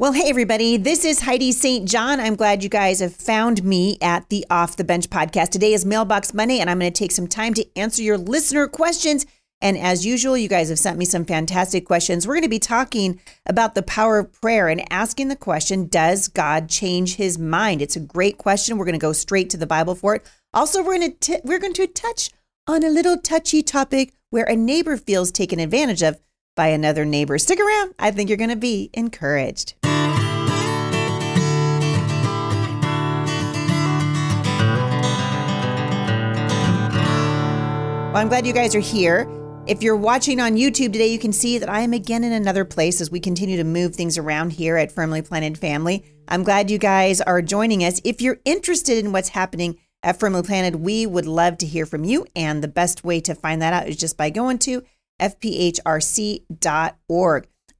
Well, hey, everybody. This is Heidi St. John. I'm glad you guys have found me at the Off the Bench podcast. Today is Mailbox Monday, and I'm going to take some time to answer your listener questions. And as usual, you guys have sent me some fantastic questions. We're going to be talking about the power of prayer and asking the question Does God change his mind? It's a great question. We're going to go straight to the Bible for it. Also, we're going to, t- we're going to touch on a little touchy topic where a neighbor feels taken advantage of by another neighbor. Stick around. I think you're going to be encouraged. Well, I'm glad you guys are here. If you're watching on YouTube today, you can see that I am again in another place as we continue to move things around here at Firmly Planted Family. I'm glad you guys are joining us. If you're interested in what's happening at Firmly Planted, we would love to hear from you. And the best way to find that out is just by going to fphrc.org.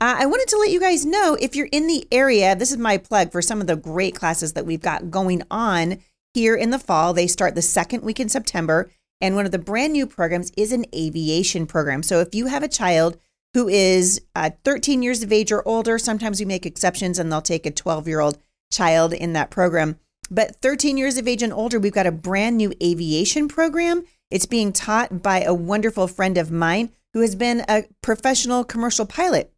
Uh, I wanted to let you guys know if you're in the area, this is my plug for some of the great classes that we've got going on here in the fall. They start the second week in September. And one of the brand new programs is an aviation program. So if you have a child who is uh, 13 years of age or older, sometimes we make exceptions and they'll take a 12 year old child in that program. But 13 years of age and older, we've got a brand new aviation program. It's being taught by a wonderful friend of mine who has been a professional commercial pilot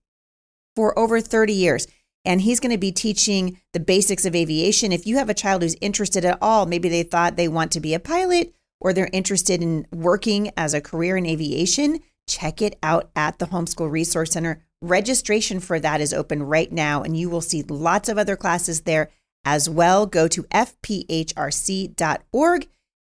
for over 30 years. And he's going to be teaching the basics of aviation. If you have a child who's interested at all, maybe they thought they want to be a pilot or they're interested in working as a career in aviation, check it out at the Homeschool Resource Center. Registration for that is open right now, and you will see lots of other classes there as well. Go to fphrc.org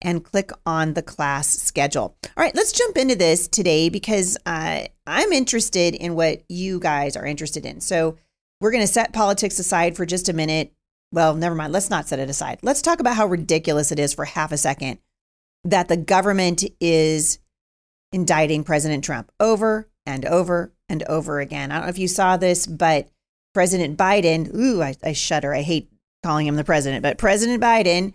and click on the class schedule. All right, let's jump into this today because uh, I'm interested in what you guys are interested in. So, we're going to set politics aside for just a minute. Well, never mind. Let's not set it aside. Let's talk about how ridiculous it is for half a second that the government is indicting President Trump over and over and over again. I don't know if you saw this, but President Biden, ooh, I, I shudder. I hate calling him the president, but President Biden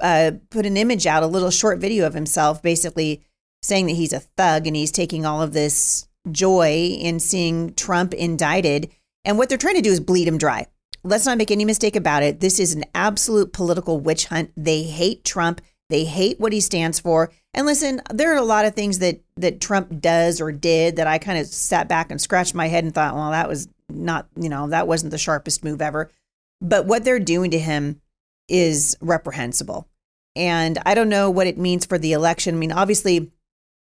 uh, put an image out, a little short video of himself, basically saying that he's a thug and he's taking all of this joy in seeing Trump indicted. And what they're trying to do is bleed him dry. Let's not make any mistake about it. This is an absolute political witch hunt. They hate Trump. They hate what he stands for. And listen, there are a lot of things that that Trump does or did that I kind of sat back and scratched my head and thought, well, that was not, you know, that wasn't the sharpest move ever. But what they're doing to him is reprehensible. And I don't know what it means for the election. I mean, obviously,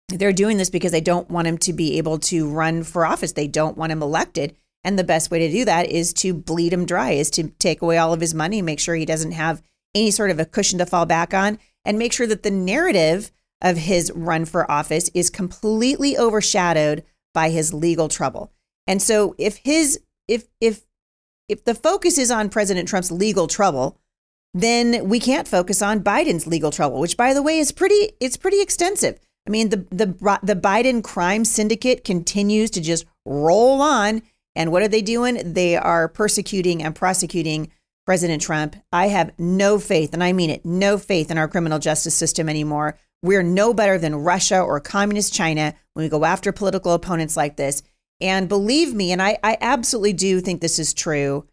they're doing this because they don't want him to be able to run for office. They don't want him elected. And the best way to do that is to bleed him dry, is to take away all of his money, make sure he doesn't have any sort of a cushion to fall back on and make sure that the narrative of his run for office is completely overshadowed by his legal trouble. And so if his if if if the focus is on President Trump's legal trouble, then we can't focus on Biden's legal trouble, which by the way is pretty it's pretty extensive. I mean, the the the Biden crime syndicate continues to just roll on and what are they doing? They are persecuting and prosecuting President Trump, I have no faith, and I mean it, no faith in our criminal justice system anymore. We're no better than Russia or communist China when we go after political opponents like this. And believe me, and I, I absolutely do think this is true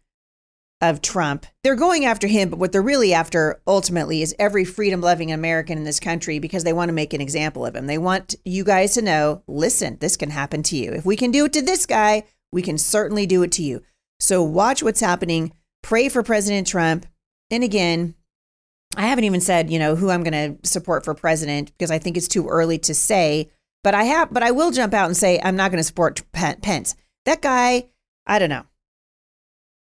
of Trump. They're going after him, but what they're really after ultimately is every freedom loving American in this country because they want to make an example of him. They want you guys to know listen, this can happen to you. If we can do it to this guy, we can certainly do it to you. So watch what's happening pray for President Trump. And again, I haven't even said, you know, who I'm going to support for president because I think it's too early to say. But I have, but I will jump out and say I'm not going to support Pence. That guy, I don't know.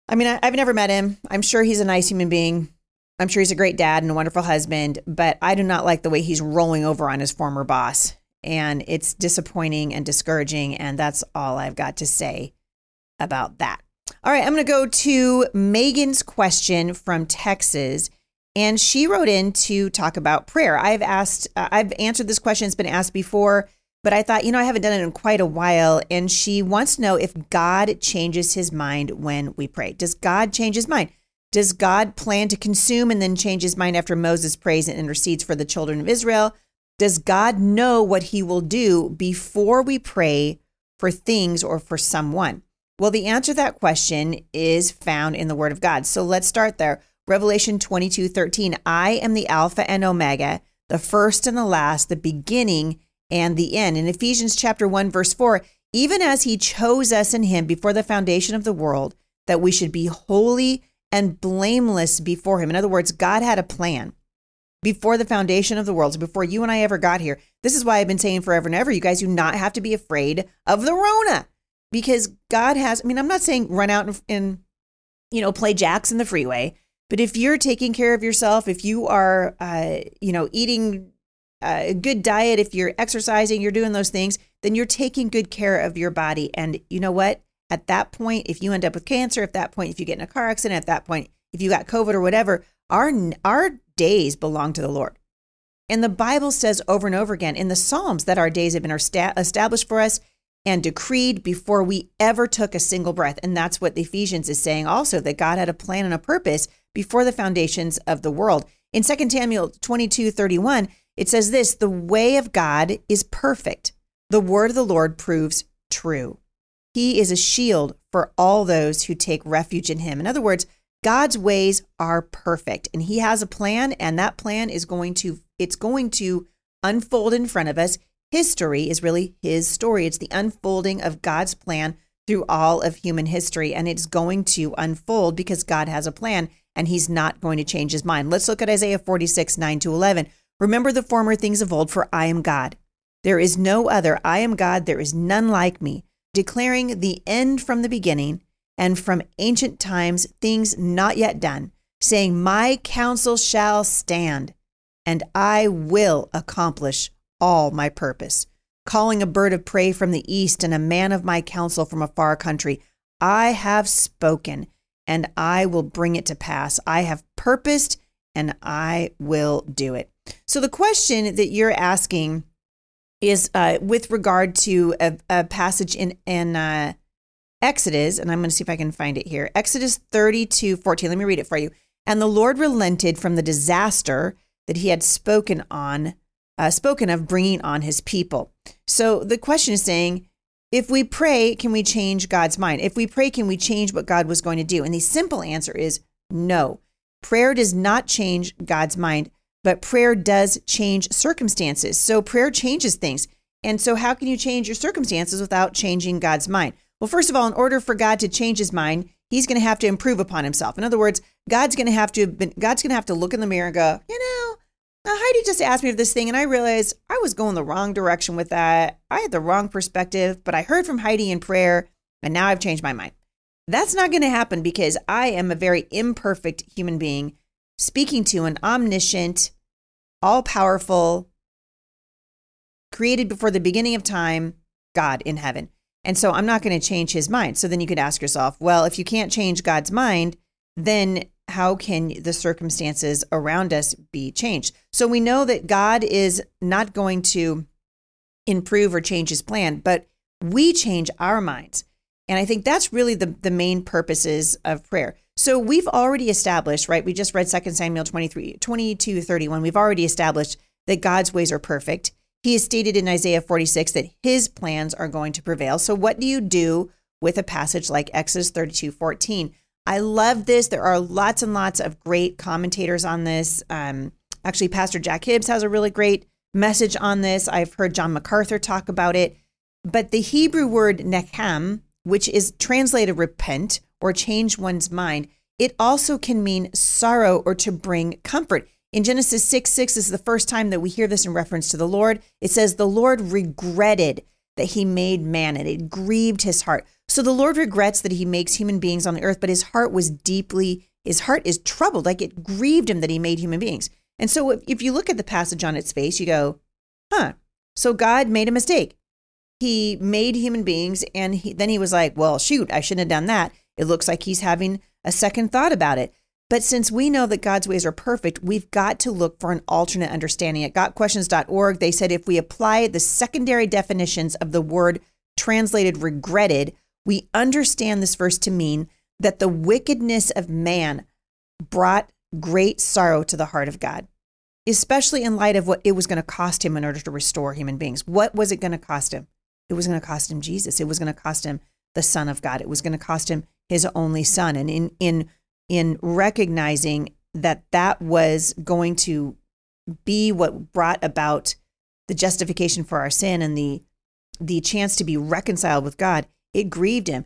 I mean, I, I've never met him. I'm sure he's a nice human being. I'm sure he's a great dad and a wonderful husband, but I do not like the way he's rolling over on his former boss. And it's disappointing and discouraging. And that's all I've got to say about that. All right, I'm going to go to Megan's question from Texas. And she wrote in to talk about prayer. I've asked, uh, I've answered this question. It's been asked before, but I thought, you know, I haven't done it in quite a while. And she wants to know if God changes his mind when we pray. Does God change his mind? Does God plan to consume and then change his mind after Moses prays and intercedes for the children of Israel? Does God know what he will do before we pray for things or for someone? Well, the answer to that question is found in the Word of God. So let's start there. Revelation 22 13. I am the Alpha and Omega, the first and the last, the beginning and the end. In Ephesians chapter 1, verse 4, even as he chose us in him before the foundation of the world, that we should be holy and blameless before him. In other words, God had a plan before the foundation of the world, before you and I ever got here. This is why I've been saying forever and ever, you guys do not have to be afraid of the Rona because God has, I mean, I'm not saying run out and, and you know, play jacks in the freeway, but if you're taking care of yourself, if you are, uh, you know, eating a good diet, if you're exercising, you're doing those things, then you're taking good care of your body. And you know what? At that point, if you end up with cancer, at that point, if you get in a car accident, at that point, if you got COVID or whatever, our our days belong to the Lord. And the Bible says over and over again in the Psalms that our days have been established for us and decreed before we ever took a single breath. And that's what the Ephesians is saying also that God had a plan and a purpose before the foundations of the world. In 2 Samuel 22 31, it says this the way of God is perfect, the word of the Lord proves true. He is a shield for all those who take refuge in him. In other words, God's ways are perfect and he has a plan and that plan is going to it's going to unfold in front of us. History is really his story. It's the unfolding of God's plan through all of human history and it's going to unfold because God has a plan and he's not going to change his mind. Let's look at Isaiah 46, 9 to 11. Remember the former things of old, for I am God. There is no other. I am God. There is none like me, declaring the end from the beginning and from ancient times things not yet done, saying, My counsel shall stand, and I will accomplish all my purpose. Calling a bird of prey from the east and a man of my counsel from a far country, I have spoken, and I will bring it to pass. I have purposed, and I will do it. So, the question that you're asking is uh, with regard to a, a passage in, in uh, Exodus, and I'm going to see if I can find it here. Exodus 32 14. Let me read it for you. And the Lord relented from the disaster that he had spoken on, uh, spoken of bringing on his people. So the question is saying, if we pray, can we change God's mind? If we pray, can we change what God was going to do? And the simple answer is no. Prayer does not change God's mind, but prayer does change circumstances. So prayer changes things. And so, how can you change your circumstances without changing God's mind? Well, first of all, in order for God to change his mind, he's going to have to improve upon himself. In other words, God's going to have to God's going to have to look in the mirror and go, you know, now Heidi just asked me of this thing, and I realized I was going the wrong direction with that. I had the wrong perspective, but I heard from Heidi in prayer, and now I've changed my mind. That's not going to happen because I am a very imperfect human being speaking to an omniscient, all powerful, created before the beginning of time God in heaven. And so I'm not going to change his mind. So then you could ask yourself, well, if you can't change God's mind, then how can the circumstances around us be changed? So we know that God is not going to improve or change his plan, but we change our minds. And I think that's really the, the main purposes of prayer. So we've already established, right? We just read 2 Samuel 23, 22, 31. We've already established that God's ways are perfect. He has stated in Isaiah 46 that his plans are going to prevail. So, what do you do with a passage like Exodus 32 14? I love this. There are lots and lots of great commentators on this. Um, actually, Pastor Jack Hibbs has a really great message on this. I've heard John MacArthur talk about it. But the Hebrew word nechem, which is translated repent or change one's mind, it also can mean sorrow or to bring comfort. In Genesis 6 6 this is the first time that we hear this in reference to the Lord. It says, The Lord regretted that he made man and it grieved his heart. So the Lord regrets that he makes human beings on the earth, but his heart was deeply, his heart is troubled. Like it grieved him that he made human beings. And so if, you look at the passage on its face, you go, huh, so God made a mistake. He made human beings and he, then he was like, well, shoot, I shouldn't have done that. It looks like he's having a second thought about it. But since we know that God's ways are perfect, we've got to look for an alternate understanding. At gotquestions.org, they said if we apply the secondary definitions of the word translated regretted, we understand this verse to mean that the wickedness of man brought great sorrow to the heart of God, especially in light of what it was going to cost him in order to restore human beings. What was it going to cost him? It was going to cost him Jesus. It was going to cost him the Son of God. It was going to cost him his only son. And in in in recognizing that that was going to be what brought about the justification for our sin and the the chance to be reconciled with God, it grieved him.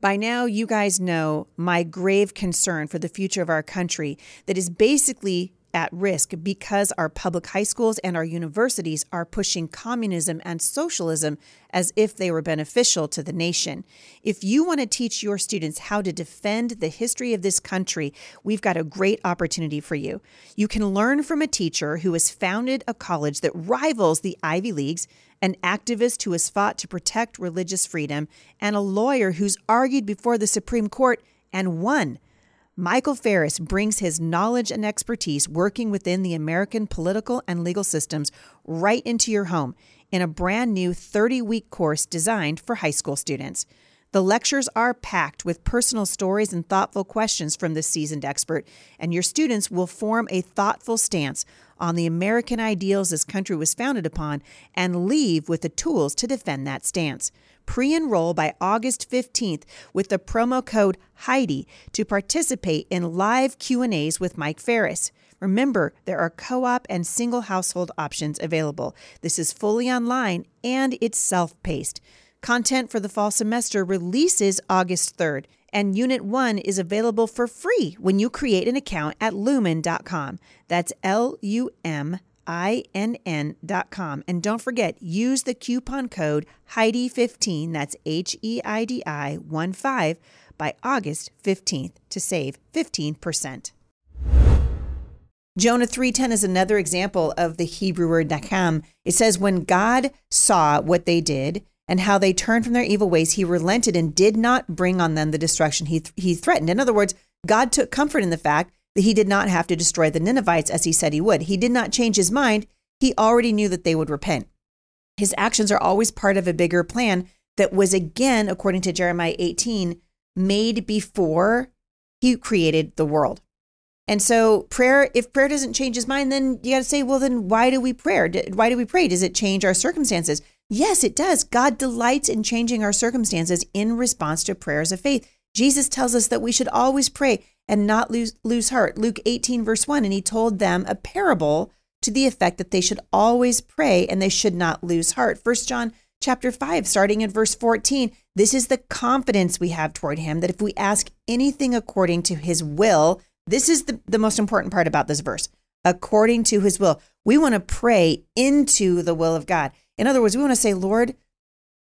By now, you guys know my grave concern for the future of our country that is basically at risk because our public high schools and our universities are pushing communism and socialism as if they were beneficial to the nation. If you want to teach your students how to defend the history of this country, we've got a great opportunity for you. You can learn from a teacher who has founded a college that rivals the Ivy Leagues, an activist who has fought to protect religious freedom, and a lawyer who's argued before the Supreme Court and won. Michael Farris brings his knowledge and expertise working within the American political and legal systems right into your home in a brand new 30 week course designed for high school students. The lectures are packed with personal stories and thoughtful questions from this seasoned expert, and your students will form a thoughtful stance on the American ideals this country was founded upon and leave with the tools to defend that stance. Pre-enroll by August 15th with the promo code Heidi to participate in live Q&As with Mike Farris. Remember, there are co-op and single household options available. This is fully online and it's self-paced. Content for the fall semester releases August 3rd, and Unit 1 is available for free when you create an account at lumen.com. That's L U M I N N.com. And don't forget, use the coupon code Heidi15, that's H E I D I 1 5, by August 15th to save 15%. Jonah 3:10 is another example of the Hebrew word nakam. It says when God saw what they did, and how they turned from their evil ways, he relented and did not bring on them the destruction he, th- he threatened. In other words, God took comfort in the fact he did not have to destroy the Ninevites as he said he would. He did not change his mind. He already knew that they would repent. His actions are always part of a bigger plan that was, again, according to Jeremiah 18, made before he created the world. And so prayer, if prayer doesn't change his mind, then you got to say, well, then why do we pray? Why do we pray? Does it change our circumstances? Yes, it does. God delights in changing our circumstances in response to prayers of faith. Jesus tells us that we should always pray and not lose, lose heart. Luke 18, verse 1, and he told them a parable to the effect that they should always pray and they should not lose heart. First John chapter 5, starting in verse 14. This is the confidence we have toward him that if we ask anything according to his will, this is the, the most important part about this verse according to his will. We want to pray into the will of God. In other words, we want to say, Lord,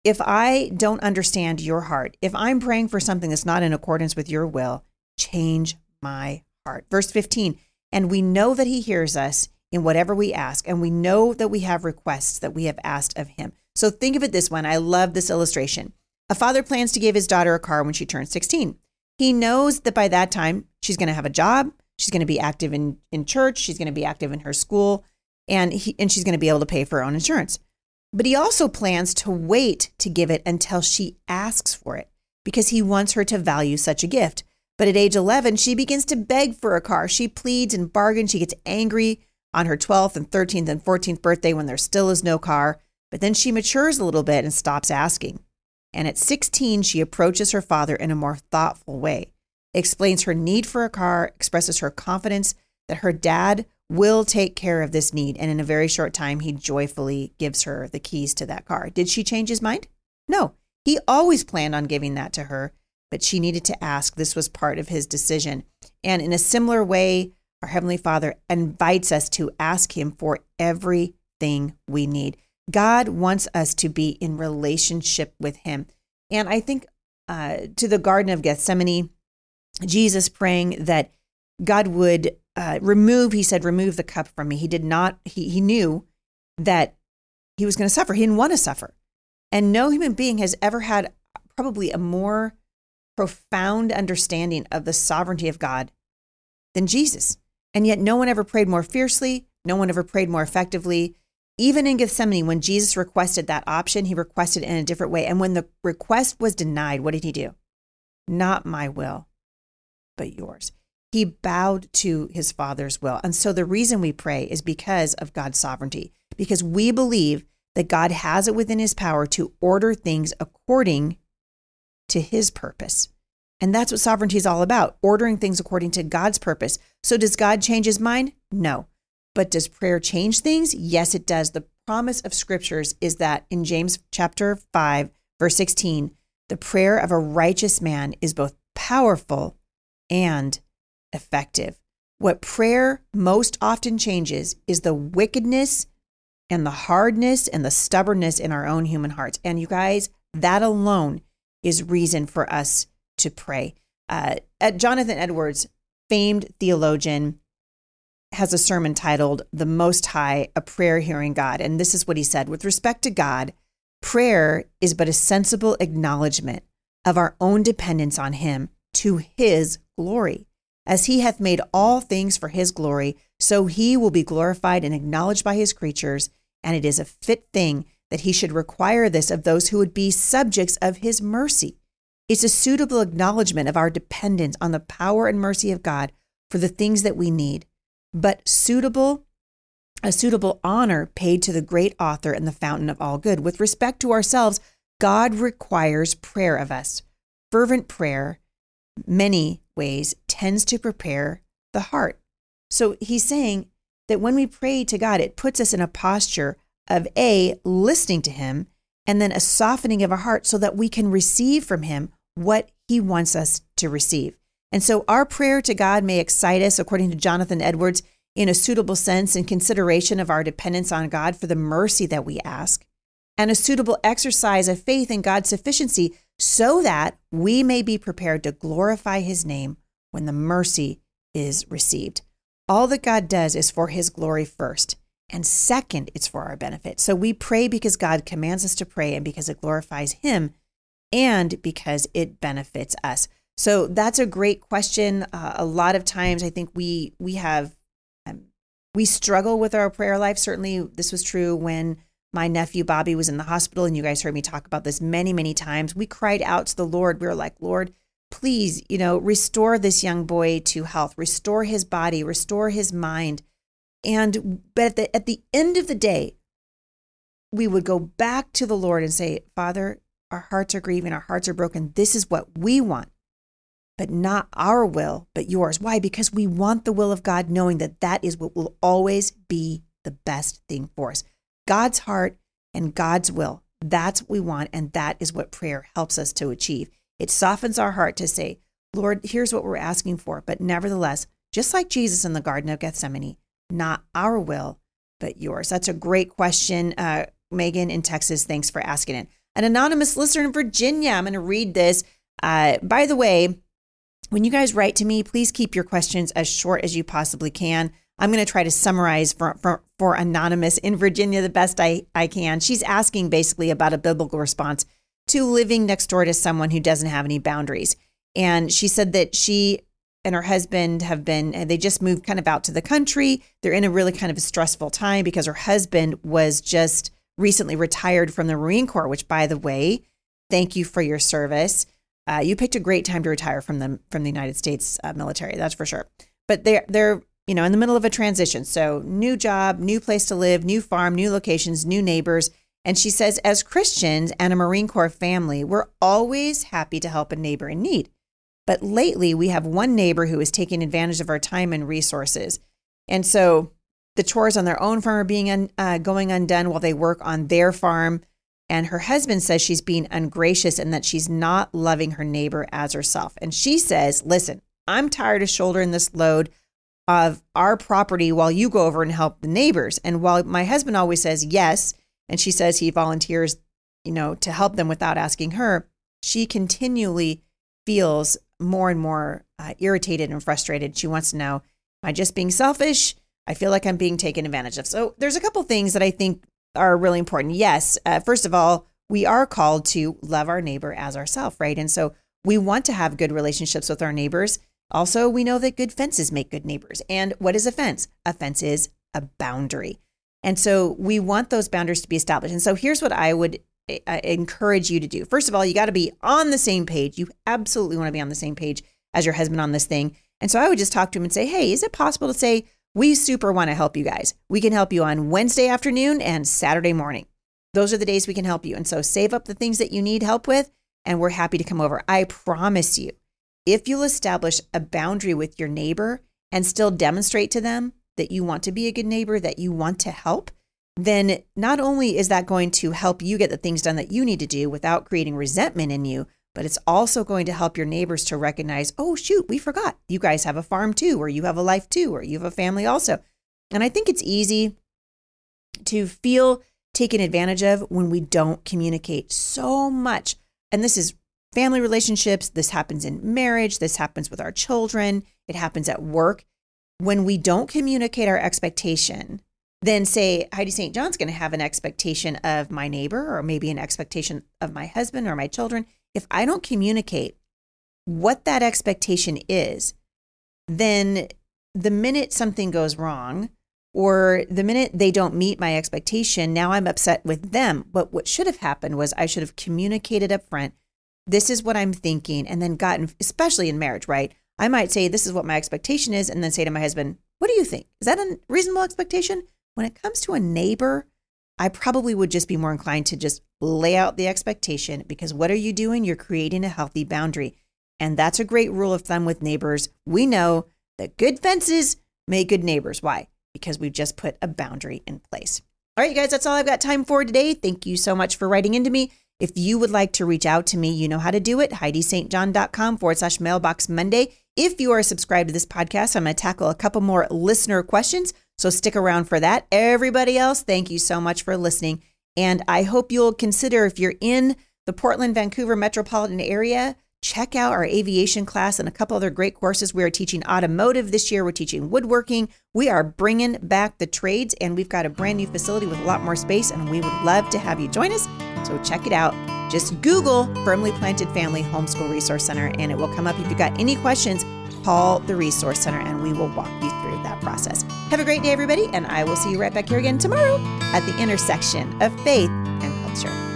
if I don't understand your heart, if I'm praying for something that's not in accordance with your will, change my heart. Verse 15, and we know that he hears us in whatever we ask, and we know that we have requests that we have asked of him. So think of it this one. I love this illustration. A father plans to give his daughter a car when she turns 16. He knows that by that time she's going to have a job, she's going to be active in, in church, she's going to be active in her school, and he, and she's going to be able to pay for her own insurance. But he also plans to wait to give it until she asks for it because he wants her to value such a gift. But at age 11, she begins to beg for a car. She pleads and bargains. She gets angry on her 12th and 13th and 14th birthday when there still is no car. But then she matures a little bit and stops asking. And at 16, she approaches her father in a more thoughtful way, explains her need for a car, expresses her confidence that her dad will take care of this need. And in a very short time, he joyfully gives her the keys to that car. Did she change his mind? No. He always planned on giving that to her, but she needed to ask. This was part of his decision. And in a similar way, our Heavenly Father invites us to ask Him for everything we need. God wants us to be in relationship with Him. And I think uh, to the Garden of Gethsemane, Jesus praying that God would uh, remove, he said, remove the cup from me. He did not, he, he knew that he was going to suffer. He didn't want to suffer. And no human being has ever had probably a more profound understanding of the sovereignty of God than Jesus. And yet, no one ever prayed more fiercely. No one ever prayed more effectively. Even in Gethsemane, when Jesus requested that option, he requested it in a different way. And when the request was denied, what did he do? Not my will, but yours he bowed to his father's will. And so the reason we pray is because of God's sovereignty, because we believe that God has it within his power to order things according to his purpose. And that's what sovereignty is all about ordering things according to God's purpose. So, does God change his mind? No. But does prayer change things? Yes, it does. The promise of scriptures is that in James chapter 5, verse 16, the prayer of a righteous man is both powerful and effective. What prayer most often changes is the wickedness and the hardness and the stubbornness in our own human hearts. And you guys, that alone is reason for us to pray. Uh, Jonathan Edwards, famed theologian, has a sermon titled The Most High, a Prayer Hearing God. And this is what he said With respect to God, prayer is but a sensible acknowledgement of our own dependence on him to his glory. As he hath made all things for his glory, so he will be glorified and acknowledged by his creatures. And it is a fit thing that he should require this of those who would be subjects of his mercy. It's a suitable acknowledgement of our dependence on the power and mercy of God for the things that we need, but suitable a suitable honor paid to the great author and the fountain of all good. With respect to ourselves, God requires prayer of us. Fervent prayer, many ways, tends to prepare the heart. So he's saying that when we pray to God, it puts us in a posture of A, listening to Him, and then a softening of our heart so that we can receive from Him what He wants us to receive. And so our prayer to God may excite us, according to Jonathan Edwards, in a suitable sense in consideration of our dependence on God for the mercy that we ask, and a suitable exercise of faith in God's sufficiency so that we may be prepared to glorify His name when the mercy is received. All that God does is for His glory first. And second, it's for our benefit. So we pray because God commands us to pray and because it glorifies Him and because it benefits us. So that's a great question. Uh, a lot of times, I think we we have um, we struggle with our prayer life. Certainly, this was true when my nephew Bobby was in the hospital, and you guys heard me talk about this many, many times. We cried out to the Lord. We were like, Lord, please, you know, restore this young boy to health, restore his body, restore his mind. And but at the, at the end of the day, we would go back to the Lord and say, Father, our hearts are grieving, our hearts are broken. This is what we want, but not our will, but yours. Why? Because we want the will of God, knowing that that is what will always be the best thing for us. God's heart and God's will. That's what we want. And that is what prayer helps us to achieve. It softens our heart to say, Lord, here's what we're asking for. But nevertheless, just like Jesus in the Garden of Gethsemane, not our will, but yours? That's a great question. Uh, Megan in Texas, thanks for asking it. An anonymous listener in Virginia, I'm going to read this. Uh, by the way, when you guys write to me, please keep your questions as short as you possibly can. I'm going to try to summarize for, for, for Anonymous in Virginia the best I, I can. She's asking basically about a biblical response to living next door to someone who doesn't have any boundaries. And she said that she and her husband have been, they just moved kind of out to the country. They're in a really kind of a stressful time because her husband was just recently retired from the Marine Corps, which, by the way, thank you for your service. Uh, you picked a great time to retire from the from the United States uh, military, that's for sure. But they're they're you know in the middle of a transition, so new job, new place to live, new farm, new locations, new neighbors. And she says, as Christians and a Marine Corps family, we're always happy to help a neighbor in need. But lately, we have one neighbor who is taking advantage of our time and resources. And so the chores on their own farm are being un, uh, going undone while they work on their farm. And her husband says she's being ungracious and that she's not loving her neighbor as herself. And she says, Listen, I'm tired of shouldering this load of our property while you go over and help the neighbors. And while my husband always says yes, and she says he volunteers, you know, to help them without asking her, she continually feels more and more uh, irritated and frustrated. She wants to know, am I just being selfish? I feel like I'm being taken advantage of. So there's a couple things that I think are really important. Yes, uh, first of all, we are called to love our neighbor as ourselves, right? And so we want to have good relationships with our neighbors. Also, we know that good fences make good neighbors. And what is a fence? A fence is a boundary. And so we want those boundaries to be established. And so here's what I would I encourage you to do. First of all, you got to be on the same page. You absolutely want to be on the same page as your husband on this thing. And so I would just talk to him and say, hey, is it possible to say, we super want to help you guys. We can help you on Wednesday afternoon and Saturday morning. those are the days we can help you. And so save up the things that you need help with, and we're happy to come over. I promise you, if you'll establish a boundary with your neighbor and still demonstrate to them that you want to be a good neighbor, that you want to help, then not only is that going to help you get the things done that you need to do without creating resentment in you, but it's also going to help your neighbors to recognize, oh, shoot, we forgot. You guys have a farm too, or you have a life too, or you have a family also. And I think it's easy to feel taken advantage of when we don't communicate so much. And this is family relationships, this happens in marriage, this happens with our children, it happens at work. When we don't communicate our expectation, then say Heidi St. John's going to have an expectation of my neighbor or maybe an expectation of my husband or my children. If I don't communicate what that expectation is, then the minute something goes wrong or the minute they don't meet my expectation, now I'm upset with them. But what should have happened was I should have communicated up front. This is what I'm thinking, and then gotten, especially in marriage, right? I might say, This is what my expectation is, and then say to my husband, What do you think? Is that a reasonable expectation? When it comes to a neighbor, I probably would just be more inclined to just lay out the expectation because what are you doing? You're creating a healthy boundary. And that's a great rule of thumb with neighbors. We know that good fences make good neighbors. Why? Because we've just put a boundary in place. All right, you guys, that's all I've got time for today. Thank you so much for writing into me. If you would like to reach out to me, you know how to do it. HeidiSt.John.com forward slash mailbox Monday. If you are subscribed to this podcast, I'm going to tackle a couple more listener questions. So stick around for that. Everybody else, thank you so much for listening. And I hope you'll consider if you're in the Portland, Vancouver metropolitan area, check out our aviation class and a couple other great courses. We are teaching automotive this year, we're teaching woodworking. We are bringing back the trades, and we've got a brand new facility with a lot more space, and we would love to have you join us. So check it out. Just Google Firmly Planted Family Homeschool Resource Center, and it will come up. If you've got any questions, call the Resource Center, and we will walk you through that process. Have a great day, everybody, and I will see you right back here again tomorrow at the intersection of faith and culture.